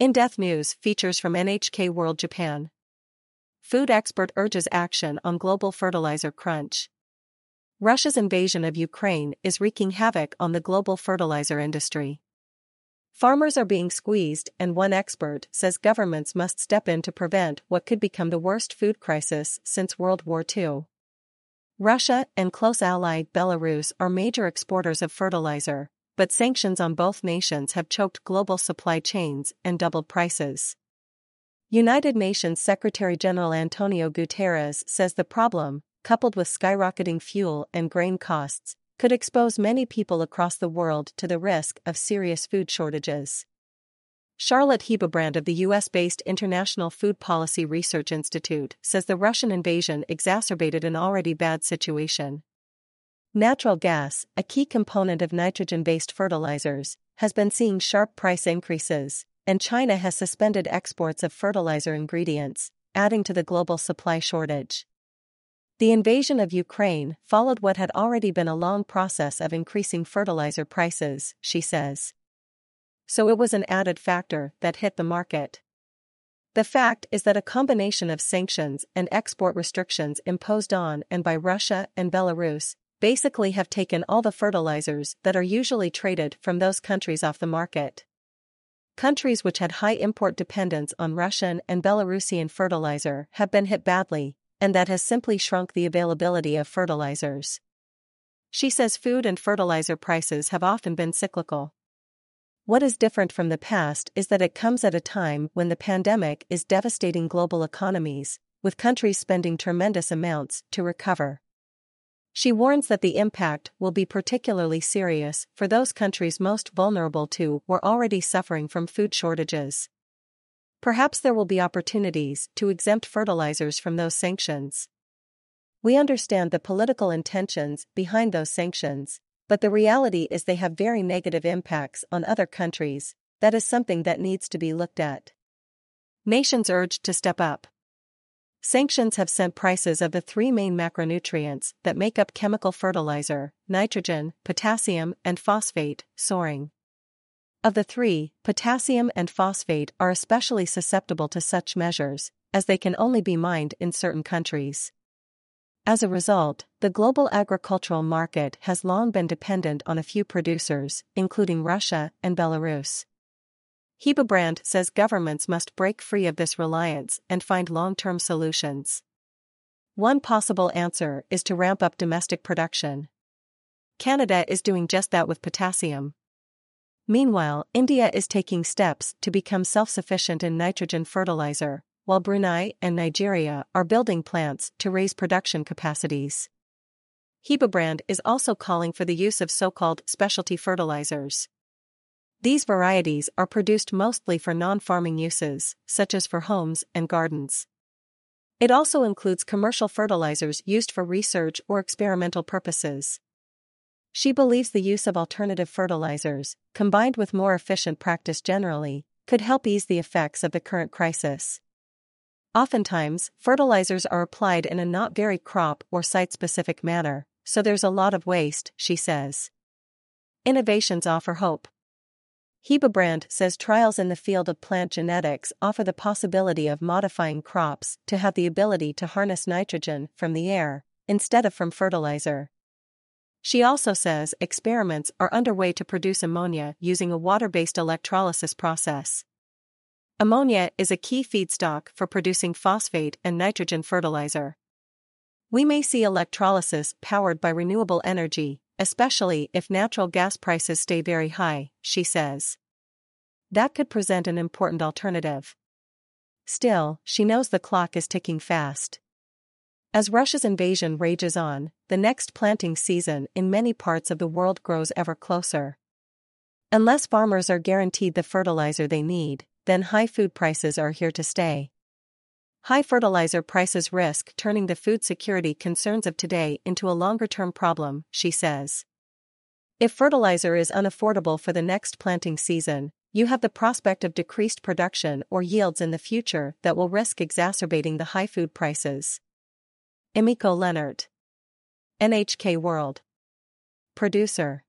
In Depth News features from NHK World Japan. Food expert urges action on global fertilizer crunch. Russia's invasion of Ukraine is wreaking havoc on the global fertilizer industry. Farmers are being squeezed, and one expert says governments must step in to prevent what could become the worst food crisis since World War II. Russia and close ally Belarus are major exporters of fertilizer, but sanctions on both nations have choked global supply chains and doubled prices. United Nations Secretary General Antonio Guterres says the problem, coupled with skyrocketing fuel and grain costs, could expose many people across the world to the risk of serious food shortages. Charlotte Hebebrand of the US based International Food Policy Research Institute says the Russian invasion exacerbated an already bad situation. Natural gas, a key component of nitrogen based fertilizers, has been seeing sharp price increases, and China has suspended exports of fertilizer ingredients, adding to the global supply shortage. The invasion of Ukraine followed what had already been a long process of increasing fertilizer prices, she says. So it was an added factor that hit the market. The fact is that a combination of sanctions and export restrictions imposed on and by Russia and Belarus basically have taken all the fertilizers that are usually traded from those countries off the market. Countries which had high import dependence on Russian and Belarusian fertilizer have been hit badly, and that has simply shrunk the availability of fertilizers. She says food and fertilizer prices have often been cyclical. What is different from the past is that it comes at a time when the pandemic is devastating global economies, with countries spending tremendous amounts to recover. She warns that the impact will be particularly serious for those countries most vulnerable to or already suffering from food shortages. Perhaps there will be opportunities to exempt fertilizers from those sanctions. We understand the political intentions behind those sanctions, but the reality is they have very negative impacts on other countries, that is something that needs to be looked at. Nations urged to step up. Sanctions have sent prices of the three main macronutrients that make up chemical fertilizer nitrogen, potassium, and phosphate soaring. Of the three, potassium and phosphate are especially susceptible to such measures, as they can only be mined in certain countries. As a result, the global agricultural market has long been dependent on a few producers, including Russia and Belarus. Hebebrand says governments must break free of this reliance and find long term solutions. One possible answer is to ramp up domestic production. Canada is doing just that with potassium. Meanwhile, India is taking steps to become self sufficient in nitrogen fertilizer, while Brunei and Nigeria are building plants to raise production capacities. Hebebrand is also calling for the use of so called specialty fertilizers. These varieties are produced mostly for non-farming uses, such as for homes and gardens. It also includes commercial fertilizers used for research or experimental purposes. She believes the use of alternative fertilizers, combined with more efficient practice generally, could help ease the effects of the current crisis. Oftentimes, fertilizers are applied in a not very crop or site specific manner, so there's a lot of waste, she says. Innovations offer hope. Hebebrand says trials in the field of plant genetics offer the possibility of modifying crops to have the ability to harness nitrogen from the air, instead of from fertilizer. She also says experiments are underway to produce ammonia using a water based electrolysis process. Ammonia is a key feedstock for producing phosphate and nitrogen fertilizer. We may see electrolysis powered by renewable energy, especially if natural gas prices stay very high, she says. That could present an important alternative. Still, she knows the clock is ticking fast. As Russia's invasion rages on, the next planting season in many parts of the world grows ever closer. Unless farmers are guaranteed the fertilizer they need, then high food prices are here to stay. High fertilizer prices risk turning the food security concerns of today into a longer term problem, she says. If fertilizer is unaffordable for the next planting season, you have the prospect of decreased production or yields in the future that will risk exacerbating the high food prices. Emiko Leonard. NHK World. Producer